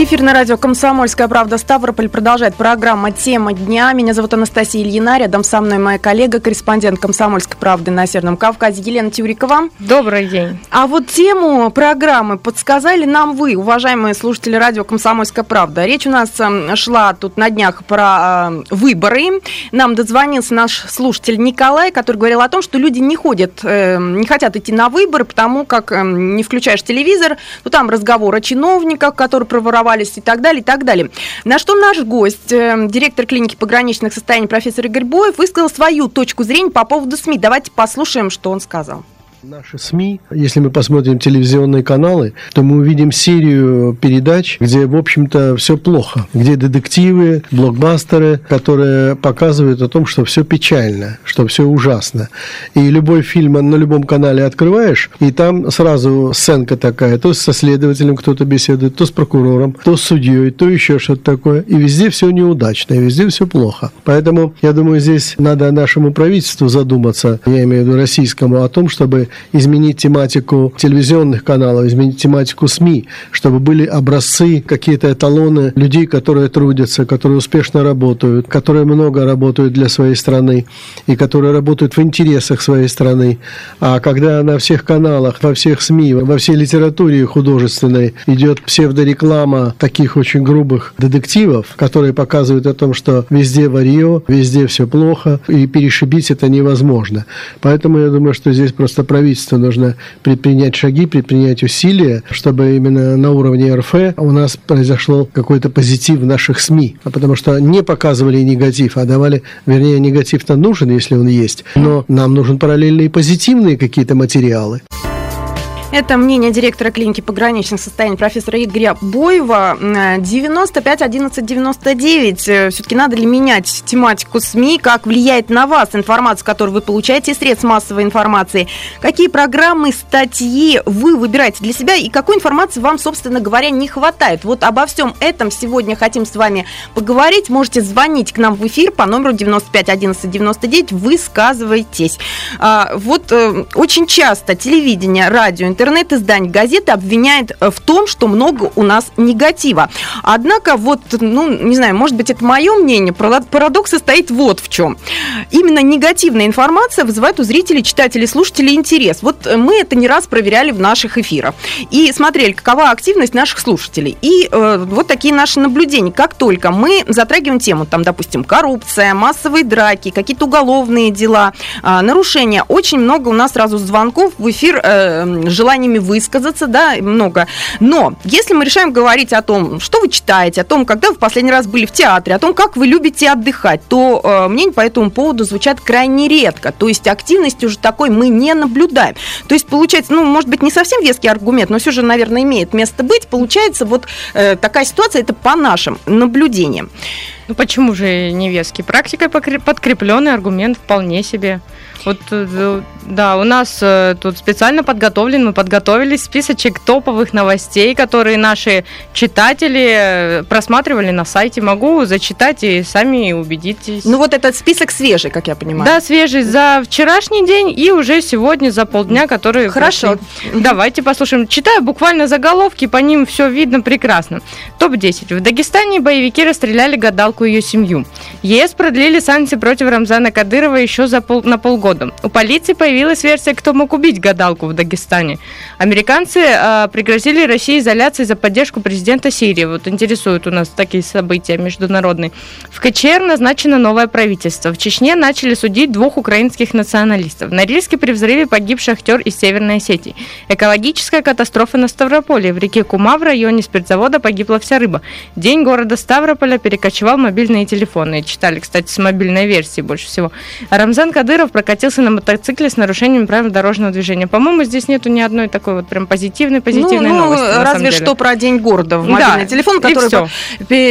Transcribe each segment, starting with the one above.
Эфир на радио «Комсомольская правда» Ставрополь продолжает программа «Тема дня». Меня зовут Анастасия Ильина. Рядом со мной моя коллега, корреспондент «Комсомольской правды» на Северном Кавказе Елена Тюрикова. Добрый день. А вот тему программы подсказали нам вы, уважаемые слушатели радио «Комсомольская правда». Речь у нас эм, шла тут на днях про э, выборы. Нам дозвонился наш слушатель Николай, который говорил о том, что люди не ходят, э, не хотят идти на выборы, потому как э, не включаешь телевизор, ну там разговор о чиновниках, которые проворовали оставались и так далее, и так далее. На что наш гость, э, директор клиники пограничных состояний профессор Игорь Боев, высказал свою точку зрения по поводу СМИ. Давайте послушаем, что он сказал. Наши СМИ, если мы посмотрим телевизионные каналы, то мы увидим серию передач, где, в общем-то, все плохо. Где детективы, блокбастеры, которые показывают о том, что все печально, что все ужасно. И любой фильм на любом канале открываешь, и там сразу сценка такая, то со следователем кто-то беседует, то с прокурором, то с судьей, то еще что-то такое. И везде все неудачно, и везде все плохо. Поэтому, я думаю, здесь надо нашему правительству задуматься, я имею в виду российскому, о том, чтобы изменить тематику телевизионных каналов, изменить тематику СМИ, чтобы были образцы, какие-то эталоны людей, которые трудятся, которые успешно работают, которые много работают для своей страны и которые работают в интересах своей страны. А когда на всех каналах, во всех СМИ, во всей литературе художественной идет псевдореклама таких очень грубых детективов, которые показывают о том, что везде варье, везде все плохо, и перешибить это невозможно. Поэтому я думаю, что здесь просто правительству нужно предпринять шаги, предпринять усилия, чтобы именно на уровне РФ у нас произошло какой-то позитив в наших СМИ. А потому что не показывали негатив, а давали, вернее, негатив-то нужен, если он есть, но нам нужен параллельно позитивные какие-то материалы. Это мнение директора клиники пограничных состояний профессора Игоря Боева. 95 11 99. Все-таки надо ли менять тематику СМИ? Как влияет на вас информация, которую вы получаете из средств массовой информации? Какие программы, статьи вы выбираете для себя? И какой информации вам, собственно говоря, не хватает? Вот обо всем этом сегодня хотим с вами поговорить. Можете звонить к нам в эфир по номеру 95 11 99. Высказывайтесь. А, вот э, очень часто телевидение, радио, интернет-издание газеты обвиняет э, в том, что много у нас негатива. Однако, вот, ну, не знаю, может быть, это мое мнение, парадокс состоит вот в чем. Именно негативная информация вызывает у зрителей, читателей, слушателей интерес. Вот э, мы это не раз проверяли в наших эфирах и смотрели, какова активность наших слушателей. И э, вот такие наши наблюдения. Как только мы затрагиваем тему, там, допустим, коррупция, массовые драки, какие-то уголовные дела, э, нарушения, очень много у нас сразу звонков в эфир э, желаниями высказаться, да, много. Но если мы решаем говорить о том, что вы читаете, о том, когда вы в последний раз были в театре, о том, как вы любите отдыхать, то э, мнения по этому поводу звучат крайне редко. То есть активности уже такой мы не наблюдаем. То есть получается, ну, может быть, не совсем веский аргумент, но все же, наверное, имеет место быть. Получается вот э, такая ситуация, это по нашим наблюдениям. Ну почему же не веский? Практикой подкрепленный аргумент вполне себе. Вот э, да, у нас э, тут специально подготовлен, мы подготовили списочек топовых новостей, которые наши читатели э, просматривали на сайте. Могу зачитать и сами убедитесь. Ну вот этот список свежий, как я понимаю. Да, свежий за вчерашний день и уже сегодня за полдня, которые Хорошо. Прошли. Давайте послушаем. Читаю буквально заголовки, по ним все видно прекрасно. Топ-10. В Дагестане боевики расстреляли гадалку и ее семью. ЕС продлили санкции против Рамзана Кадырова еще за пол, на полгода. У полиции появилась версия, кто мог убить гадалку в Дагестане. Американцы э, пригрозили России изоляцией за поддержку президента Сирии. Вот интересуют у нас такие события международные. В КЧР назначено новое правительство. В Чечне начали судить двух украинских националистов. В Норильске при взрыве погиб шахтер из Северной Осетии. Экологическая катастрофа на Ставрополе. В реке Кума в районе спиртзавода погибла вся рыба. День города Ставрополя перекочевал мобильные телефоны. Читали, кстати, с мобильной версии больше всего. Рамзан Кадыров прокатился на мотоцикле с нарушением правил дорожного движения. По-моему, здесь нету ни одной такой вот прям позитивной, позитивной ну, новости. Ну, разве что про День города в мобильный да, телефон, который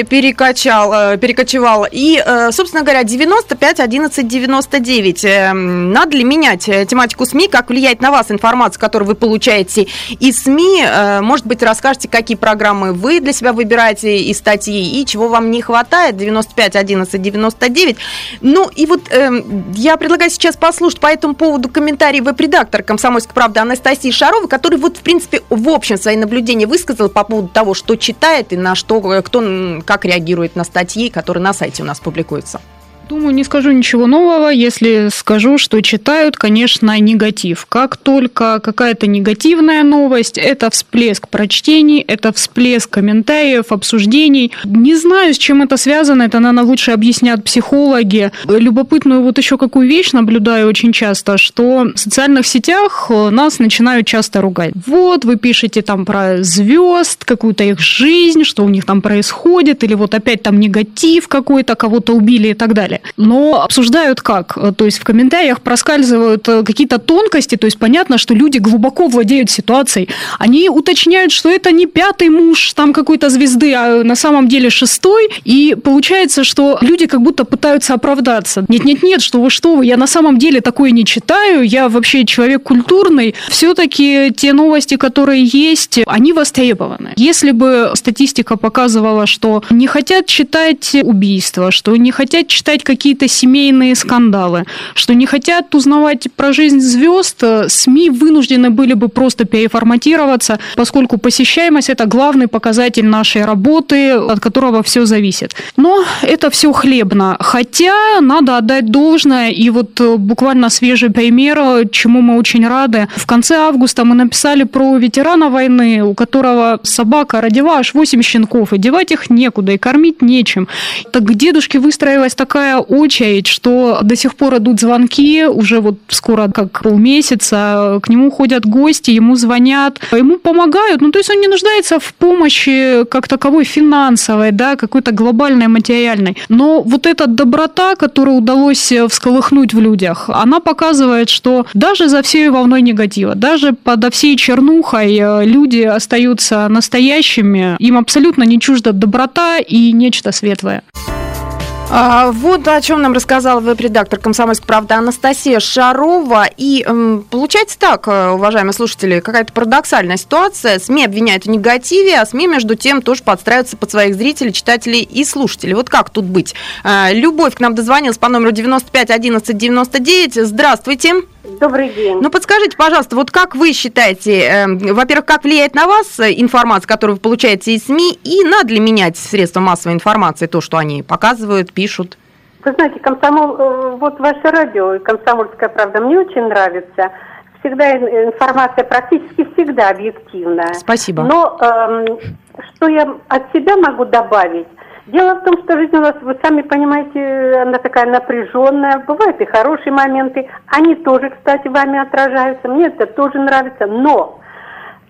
перекачал, э, перекочевал. И, э, собственно говоря, 95 11 99. Надо ли менять э, тематику СМИ? Как влияет на вас информация, которую вы получаете из СМИ? Может быть, расскажете, какие программы вы для себя выбираете из статьи и чего вам не хватает? 95 11 99. Ну и вот э, я предлагаю сейчас послушать по этому поводу комментарий веб-редактора «Комсомольской правды» Анастасии Шаровой, который вот, в принципе, в общем свои наблюдения высказал по поводу того, что читает и на что, э, кто как реагирует на статьи, которые на сайте у нас публикуются. Думаю, не скажу ничего нового, если скажу, что читают, конечно, негатив. Как только какая-то негативная новость, это всплеск прочтений, это всплеск комментариев, обсуждений. Не знаю, с чем это связано, это, наверное, лучше объяснят психологи. Любопытную вот еще какую вещь наблюдаю очень часто, что в социальных сетях нас начинают часто ругать. Вот, вы пишете там про звезд, какую-то их жизнь, что у них там происходит, или вот опять там негатив какой-то, кого-то убили и так далее далее. Но обсуждают как? То есть в комментариях проскальзывают э, какие-то тонкости, то есть понятно, что люди глубоко владеют ситуацией. Они уточняют, что это не пятый муж там какой-то звезды, а на самом деле шестой, и получается, что люди как будто пытаются оправдаться. Нет-нет-нет, что вы что вы, я на самом деле такое не читаю, я вообще человек культурный. Все-таки те новости, которые есть, они востребованы. Если бы статистика показывала, что не хотят читать убийства, что не хотят читать какие-то семейные скандалы, что не хотят узнавать про жизнь звезд, э, СМИ вынуждены были бы просто переформатироваться, поскольку посещаемость – это главный показатель нашей работы, от которого все зависит. Но это все хлебно. Хотя надо отдать должное, и вот э, буквально свежий пример, чему мы очень рады. В конце августа мы написали про ветерана войны, у которого собака родила аж 8 щенков, и девать их некуда, и кормить нечем. Так к дедушке выстроилась такая очередь, что до сих пор идут звонки, уже вот скоро как полмесяца, к нему ходят гости, ему звонят, ему помогают, ну то есть он не нуждается в помощи как таковой финансовой, да, какой-то глобальной, материальной. Но вот эта доброта, которую удалось всколыхнуть в людях, она показывает, что даже за всей волной негатива, даже подо всей чернухой э, люди остаются настоящими, им абсолютно не чужда доброта и нечто светлое. А, вот о чем нам рассказала веб-редактор «Комсомольской правды» Анастасия Шарова. И эм, получается так, э, уважаемые слушатели, какая-то парадоксальная ситуация. СМИ обвиняют в негативе, а СМИ, между тем, тоже подстраиваются под своих зрителей, читателей и слушателей. Вот как тут быть? Э, Любовь к нам дозвонилась по номеру 95 11 99. Здравствуйте. Добрый день. Ну, подскажите, пожалуйста, вот как вы считаете, э, во-первых, как влияет на вас информация, которую вы получаете из СМИ, и надо ли менять средства массовой информации, то, что они показывают, пишут? Вы знаете, комсомол, э, вот ваше радио и комсомольская правда мне очень нравится. Всегда информация практически всегда объективная. Спасибо. Но э, что я от себя могу добавить? Дело в том, что жизнь у нас, вы сами понимаете, она такая напряженная. Бывают и хорошие моменты. Они тоже, кстати, вами отражаются. Мне это тоже нравится. Но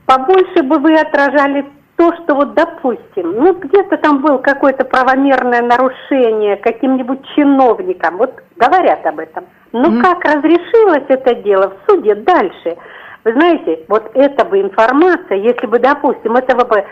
побольше бы вы отражали то, что вот, допустим, ну где-то там было какое-то правомерное нарушение каким-нибудь чиновником, вот говорят об этом. Но mm. как разрешилось это дело в суде дальше? Вы знаете, вот эта бы информация, если бы, допустим, этого бы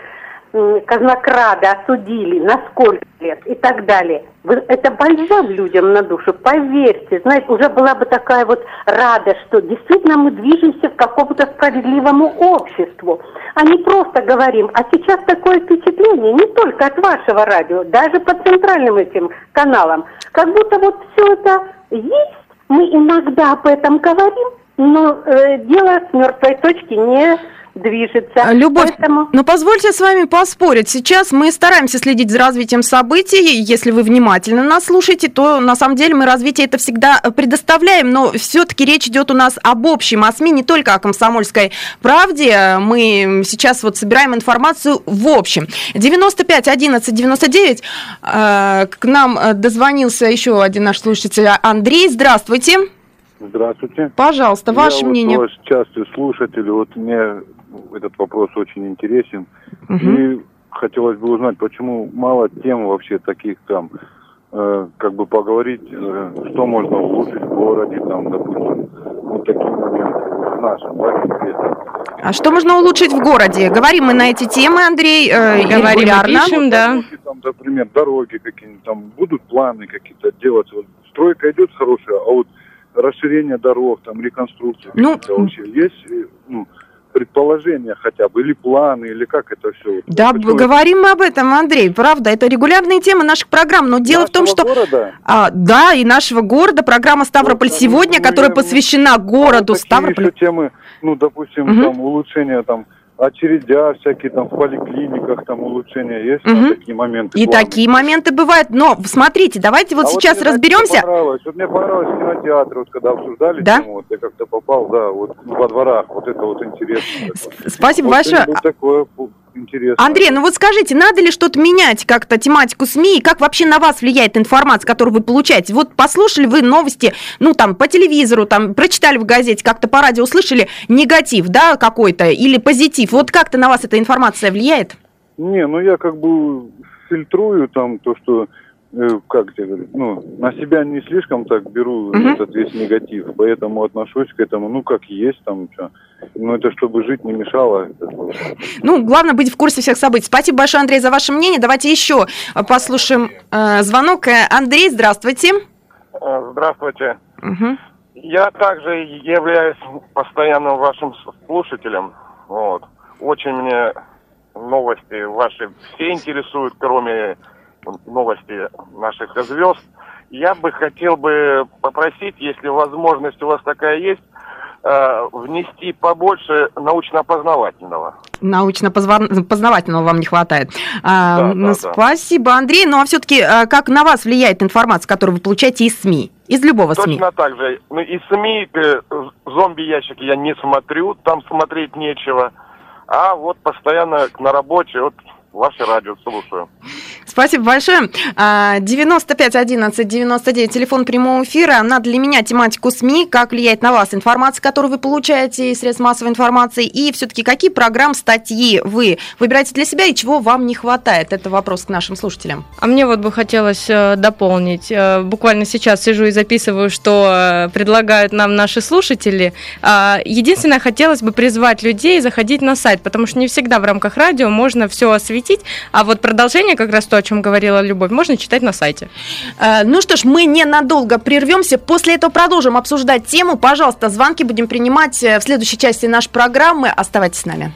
казнокрада осудили на сколько лет и так далее. Это бальзам людям на душу, поверьте. Знаете, уже была бы такая вот радость, что действительно мы движемся к какому-то справедливому обществу, а не просто говорим. А сейчас такое впечатление не только от вашего радио, даже по центральным этим каналам, как будто вот все это есть, мы иногда об этом говорим, но э, дело с мертвой точки не движется. А, Любовь, Поэтому... но позвольте с вами поспорить. Сейчас мы стараемся следить за развитием событий. Если вы внимательно нас слушаете, то на самом деле мы развитие это всегда предоставляем, но все-таки речь идет у нас об общем, о СМИ, не только о комсомольской правде. Мы сейчас вот собираем информацию в общем. 95 11 99 к нам э, дозвонился еще один наш слушатель Андрей. Здравствуйте. Здравствуйте. Пожалуйста, ваше Я мнение. Вот частый слушатель, вот мне этот вопрос очень интересен. Угу. И хотелось бы узнать, почему мало тем вообще таких там, э, как бы поговорить, э, что можно улучшить в городе, там, допустим, вот такие моменты в нашем Борисполе. А что можно улучшить в городе? Говорим мы на эти темы, Андрей, э, Говорим, регулярно. Пишем, да. Там, например, дороги какие-нибудь, там будут планы какие-то делать. Вот стройка идет хорошая, а вот расширение дорог, там реконструкция, ну, вообще есть, ну, предположения хотя бы, или планы, или как это все? Да, Почему говорим мы об этом, Андрей, правда, это регулярные темы наших программ, но дело в том, что... города? А, да, и нашего города, программа «Ставрополь Вот, сегодня», ну, которая посвящена городу такие Ставрополь. еще темы, ну, допустим, Мгм. там улучшения там очередя всякие там в поликлиниках, там улучшения есть, там Мгм. такие моменты. И планы? такие моменты бывают, но смотрите, давайте вот А сейчас мне, знаете, разберемся. понравилось? Вот мне понравилось кинотеатр, вот когда обсуждали Да? тему, вот я как-то попал, да, вот во дворах, вот это вот интересно. Спасибо Вот большое. такое фу, интересное. Андрей, ну вот скажите, надо ли что-то менять как-то тематику СМИ, и как вообще на вас влияет информация, которую вы получаете? Вот послушали вы новости, ну там по телевизору, там прочитали в газете, как-то по радио услышали негатив, да, какой-то, или позитив. Вот как-то на вас эта информация влияет? Не, ну я как бы фильтрую там то, что как тебе говорить, ну, на себя не слишком так беру Мгм. этот весь негатив, поэтому отношусь к этому, ну, как есть там, что. Ну, это чтобы жить не мешало. Ну, главное быть в курсе всех событий. Спасибо большое, Андрей, за ваше мнение. Давайте еще э, послушаем э, звонок. Э, Андрей, здравствуйте. Э, Здравствуйте. Мгм. Я также являюсь постоянным вашим слушателем. Вот. Очень мне новости ваши все интересуют, кроме новости наших звезд. Я бы хотел бы попросить, если возможность у вас такая есть, э, внести побольше научно-познавательного. Научно-познавательного вам не хватает. А, Да, ну, да. Спасибо, Андрей. Ну, а все-таки как на вас влияет информация, которую вы получаете из СМИ? Из любого СМИ? Точно так же. Ну, и СМИ, э, зомби-ящики я не смотрю, там смотреть нечего. А вот постоянно на работе, вот ваше радио слушаю. Спасибо большое. А, 95 11 99, телефон прямого эфира. Надо ли менять тематику СМИ? Как влияет на вас информация, которую вы получаете из средств массовой информации? И все-таки какие программ, статьи вы выбираете для себя и чего вам не хватает? Это вопрос к нашим слушателям. А мне вот бы хотелось э, дополнить. Э, буквально сейчас сижу и записываю, что э, предлагают нам наши слушатели. А, единственное, хотелось бы призвать людей заходить на сайт, потому что не всегда в рамках радио можно все осветить, а вот продолжение, как раз то, о чем говорила Любовь, можно читать на сайте. Э, Ну что ж, мы ненадолго прервемся. После этого продолжим обсуждать тему. Пожалуйста, звонки будем принимать э, в следующей части нашей программы. Оставайтесь с нами.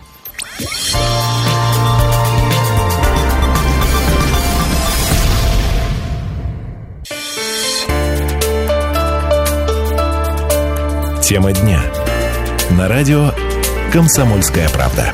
Тема дня. На радио «Комсомольская правда».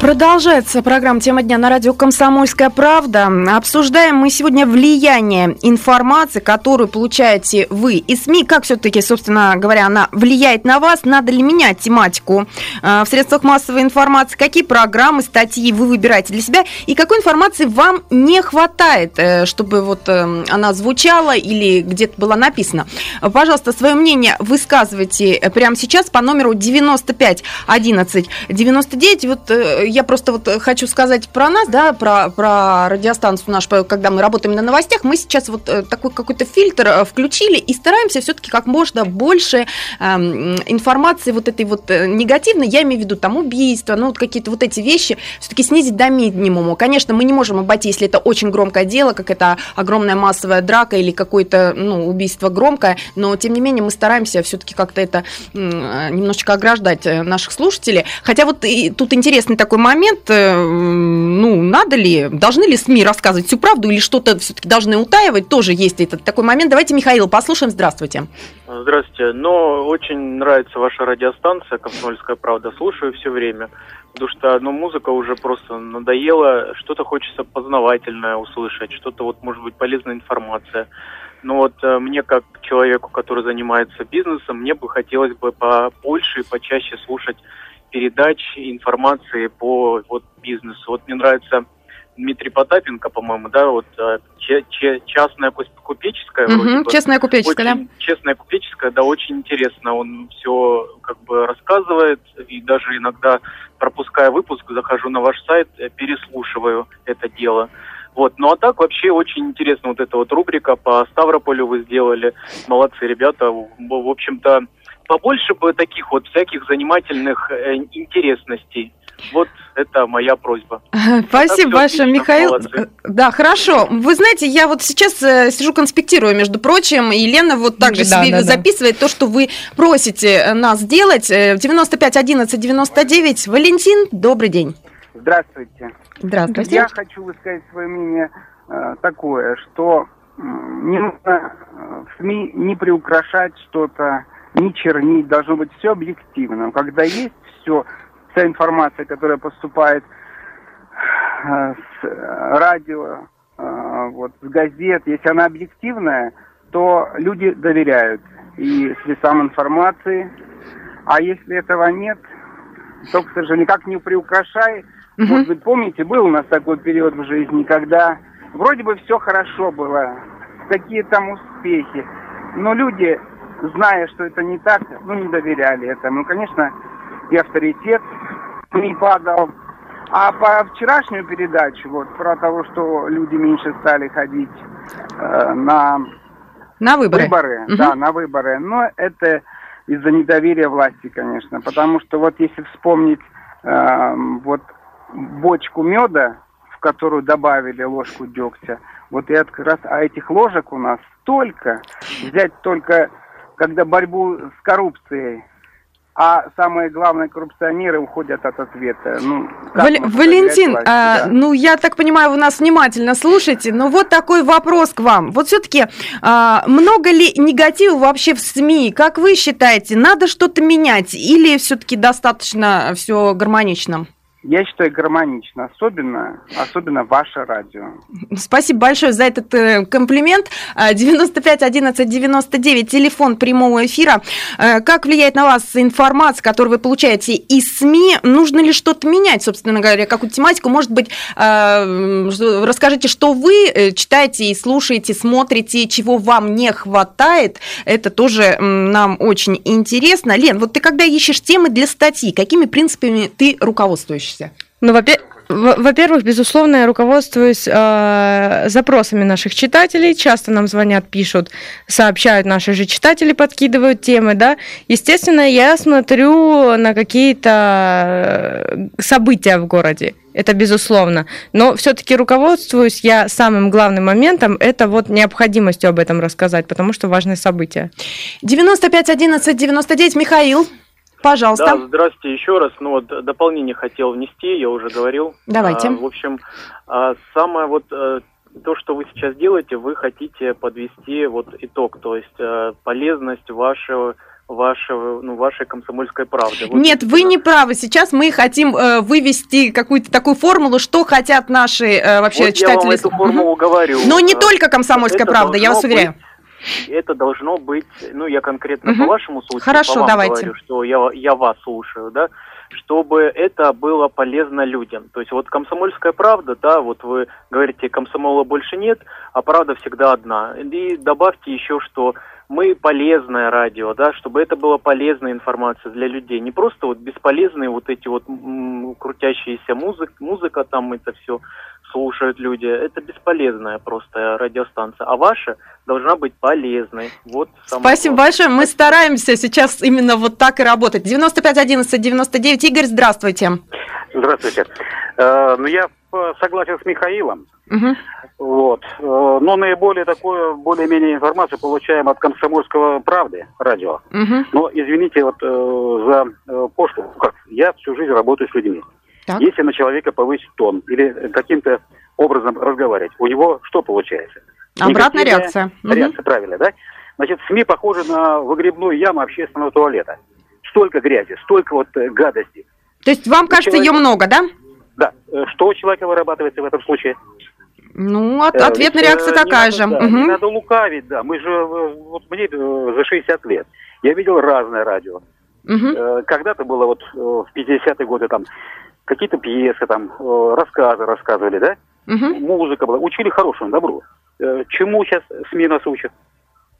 Продолжается программа «Тема дня» на радио «Комсомольская правда». Обсуждаем мы сегодня влияние информации, которую получаете вы из СМИ. Как все-таки, собственно говоря, она влияет на вас? Надо ли менять тематику э, в средствах массовой информации? Какие программы, статьи вы выбираете для себя? И какой информации вам не хватает, э, чтобы вот э, она звучала или где-то была написана? Пожалуйста, свое мнение высказывайте прямо сейчас по номеру 95 11 99. Вот я просто вот хочу сказать про нас, да, про, про радиостанцию нашу, когда мы работаем на новостях, мы сейчас вот э, такой какой-то фильтр э, включили и стараемся все-таки как можно больше эм, информации вот этой вот э, негативной, я имею в виду там убийства, ну вот какие-то вот эти вещи все-таки снизить до минимума. Конечно, мы не можем обойти, если это очень громкое дело, как это огромная массовая драка или какое-то ну, убийство громкое, но тем не менее мы стараемся все-таки как-то это немножечко ограждать э, наших слушателей. Хотя вот и тут интересный такой момент, э, ну, надо ли, должны ли СМИ рассказывать всю правду или что-то все-таки должны утаивать, тоже есть этот такой момент. Давайте Михаил послушаем, здравствуйте. Здравствуйте. Ну, очень нравится ваша радиостанция «Комсомольская правда». Слушаю все время. Потому что, ну, музыка уже просто надоела. Что-то хочется познавательное услышать. Что-то, вот, может быть, полезная информация. Но вот э, мне, как человеку, который занимается бизнесом, мне бы хотелось бы побольше и почаще слушать передач, информации по вот, бизнесу. Вот мне нравится Дмитрий Потапенко, по-моему, да, вот э, че- че- частная куп- купеческая. вроде Мгм, бы. честная купеческая, да? Очень честная купеческая, да, очень интересно. Он все как бы рассказывает, и даже иногда, пропуская выпуск, захожу на ваш сайт, э, переслушиваю это дело. Вот. Ну а так вообще очень интересно вот эта вот рубрика по Ставрополю вы сделали. Молодцы, ребята. В общем-то, побольше бы таких вот всяких занимательных э, интересностей. Вот это моя просьба. Спасибо большое, Михаил. Молодцы. Да, хорошо. Вы знаете, я вот сейчас э, сижу конспектирую, между прочим, и Лена вот также да, себе да, записывает да. то, что вы просите нас делать. 95 11 99. Валентин, добрый день. Здравствуйте. Здравствуйте. Я хочу высказать свое мнение э, такое, что не нужно э, в СМИ не приукрашать что-то, не чернить, должно быть все объективно. Когда есть все, вся информация, которая поступает э, с радио, э, вот, с газет, если она объективная, то люди доверяют и средствам информации. А если этого нет, то, к сожалению, как не приукрашай. Угу. Может быть, помните, был у нас такой период в жизни, когда вроде бы все хорошо было, какие там успехи, но люди, зная, что это не так, ну, не доверяли этому. Ну, конечно, и авторитет не падал. А по вчерашнюю передачу, вот, про того, что люди меньше стали ходить э, на... На выборы. Выборы, угу. да, на выборы. Но это из-за недоверия власти, конечно. Потому что вот если вспомнить э, вот бочку меда, в которую добавили ложку дегтя, вот и как раз, а этих ложек у нас столько, взять только, когда борьбу с коррупцией а самые главные коррупционеры уходят от ответа. Ну, Вал- Валентин, власть, а, да? ну я так понимаю, вы нас внимательно слушаете, но вот такой вопрос к вам. Вот все-таки а, много ли негатива вообще в СМИ? Как вы считаете, надо что-то менять или все-таки достаточно все гармонично? Я считаю гармонично, особенно, особенно ваше радио. Спасибо большое за этот э, комплимент. 95 11 99, телефон прямого эфира. Э, как влияет на вас информация, которую вы получаете из СМИ? Нужно ли что-то менять, собственно говоря, какую тематику? Может быть, э, расскажите, что вы э, читаете и слушаете, смотрите, чего вам не хватает. Это тоже нам очень интересно. Лен, вот ты когда ищешь темы для статьи, какими принципами ты руководствуешься? Учишься? Ну, во-первых, безусловно, я руководствуюсь э, запросами наших читателей. Часто нам звонят, пишут, сообщают наши же читатели, подкидывают темы, да. Естественно, я смотрю на какие-то э, события в городе. Это безусловно. Но все-таки руководствуюсь я самым главным моментом, это вот необходимостью об этом рассказать, потому что важные события. 95 11 99, Михаил. Пожалуйста. Да, здравствуйте еще раз. Ну вот дополнение хотел внести, я уже говорил. Давайте. А, в общем, а, самое вот а, то, что вы сейчас делаете, вы хотите подвести вот итог, то есть а, полезность вашего вашего, ну, вашей комсомольской правды. Вот Нет, вы не правы. Сейчас мы хотим э, вывести какую-то такую формулу, что хотят наши э, вообще вот читатели. Я вам эту формулу угу. говорю. Но не только комсомольская это правда, я вас уверяю. Быть это должно быть, ну, я конкретно угу. по вашему случаю, Хорошо, по вам давайте. говорю, что я, я вас слушаю, да, чтобы это было полезно людям. То есть вот комсомольская правда, да, вот вы говорите, комсомола больше нет, а правда всегда одна. И добавьте еще, что мы полезное радио, да, чтобы это была полезная информация для людей, не просто вот бесполезные вот эти вот м- крутящиеся музык, музыка там это все слушают люди, это бесполезная просто радиостанция, а ваша должна быть полезной. Вот Спасибо большое, мы стараемся сейчас именно вот так и работать. 95 11 99, Игорь, здравствуйте. Здравствуйте. Э, ну, я согласен с Михаилом. Угу. Вот. Э, но наиболее такую, более-менее информацию получаем от комсомольского правды радио. Угу. Но, извините, вот э, за э, пошло. Я всю жизнь работаю с людьми. Так. Если на человека повысить тон или каким-то образом разговаривать, у него что получается? Обратная реакция. Реакция, угу. правильно, да? Значит, СМИ похожи на выгребную яму общественного туалета. Столько грязи, столько вот э, гадости. То есть вам кажется, человек... ее много, да? Да. Э, что у человека вырабатывается в этом случае? Ну, от, э, ответная реакция такая надо, же. Да, угу. Не надо лукавить, да. Мы же, вот мне за 60 лет. Я видел разное радио. Угу. Когда-то было вот в 50-е годы там какие-то пьесы, там, рассказы рассказывали, да? Угу. Музыка была. Учили хорошему добру. Чему сейчас СМИ нас учат?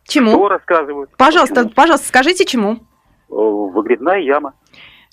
Чему? Что рассказывают? Пожалуйста, Почему? пожалуйста, скажите, чему? Выгребная яма.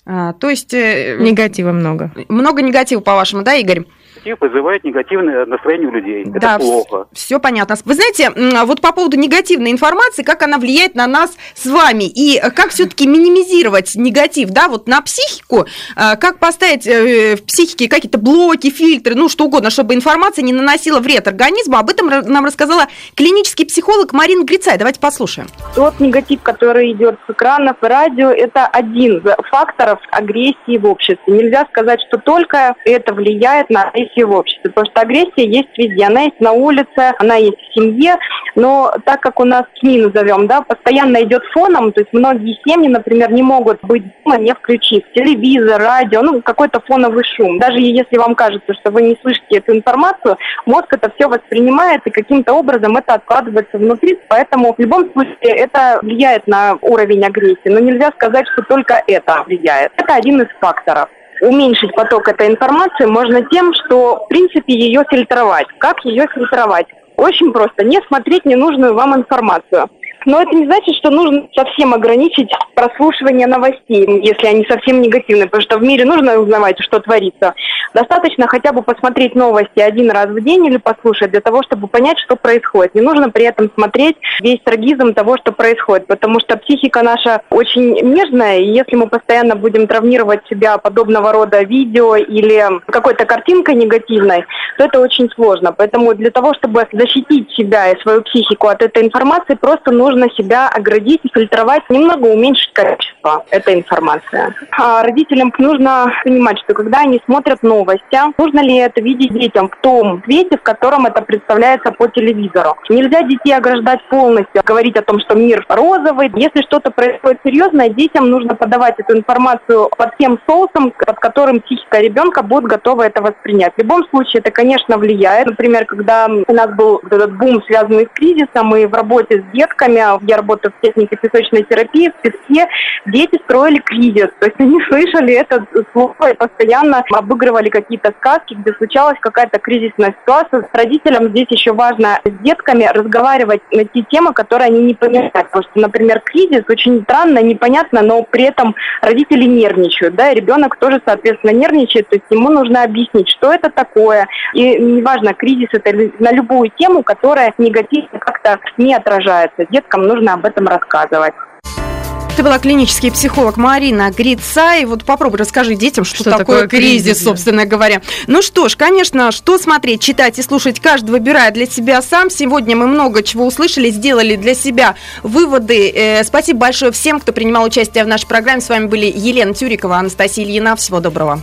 А, то есть... Негатива много. Много негатива, по-вашему, да, Игорь? Негатив вызывает негативное настроение у людей. Да, Это плохо. Все понятно. Вы знаете, вот по поводу негативной информации, как она влияет на нас с вами, и как все-таки минимизировать негатив, да, вот на психику, а, как поставить э, в психике какие-то блоки, фильтры, ну, что угодно, чтобы информация не наносила вред организму. Об этом нам рассказала клинический психолог Марина Грицай. Давайте послушаем. Тот негатив, который идет с экранов и радио, это один из факторов агрессии в обществе. Нельзя сказать, что только это влияет на агрессию в обществе, потому что агрессия есть везде. Она есть на улице, она есть в семье, но так как у нас СМИ назовем, да, постоянно идет фоном, то есть многие семьи, например, не могут быть дома, не включив телевизор, радио, ну, какой-то фоновый шум. Даже если вам кажется, что вы не слышите эту информацию, мозг это все воспринимает, и каким-то образом это откладывается внутри, поэтому в любом случае это влияет на уровень агрессии, но нельзя сказать, что только это влияет. Это один из факторов уменьшить поток этой информации можно тем, что, в принципе, ее фильтровать. Как ее фильтровать? Очень просто. Не смотреть ненужную вам информацию. Но это не значит, что нужно совсем ограничить прослушивание новостей, если они совсем негативные, потому что в мире нужно узнавать, что творится. Достаточно хотя бы посмотреть новости один раз в день или послушать для того, чтобы понять, что происходит. Не нужно при этом смотреть весь трагизм того, что происходит, потому что психика наша очень нежная, и если мы постоянно будем травмировать себя подобного рода видео или какой-то картинкой негативной, то это очень сложно. Поэтому для того, чтобы защитить себя и свою психику от этой информации, просто нужно нужно себя оградить и фильтровать, немного уменьшить количество этой информации. А родителям нужно понимать, что когда они смотрят новости, нужно ли это видеть детям в том цвете, в котором это представляется по телевизору. Нельзя детей ограждать полностью, говорить о том, что мир розовый. Если что-то происходит серьезное, детям нужно подавать эту информацию под тем соусом, под которым психика ребенка будет готова это воспринять. В любом случае это, конечно, влияет. Например, когда у нас был этот бум, связанный с кризисом, и в работе с детками, время я работаю в технике песочной терапии, в песке, дети строили кризис. То есть они слышали это слово и постоянно обыгрывали какие-то сказки, где случалась какая-то кризисная ситуация. С родителям здесь еще важно с детками разговаривать на те темы, которые они не понимают. Потому что, например, кризис очень странно, непонятно, но при этом родители нервничают, да, и ребенок тоже, соответственно, нервничает, то есть ему нужно объяснить, что это такое. И неважно, кризис это на любую тему, которая негативно как-то не отражается. Детки деткам нужно об этом рассказывать. Это была клинический психолог Марина Грица. И вот попробуй расскажи детям, что, что такое, такое кризис, кризис, собственно говоря. Ну что ж, конечно, что смотреть, читать и слушать, каждый выбирает для себя сам. Сегодня мы много чего услышали, сделали для себя выводы. Э, спасибо большое всем, кто принимал участие в нашей программе. С вами были Елена Тюрикова, Анастасия Ильина. Всего доброго.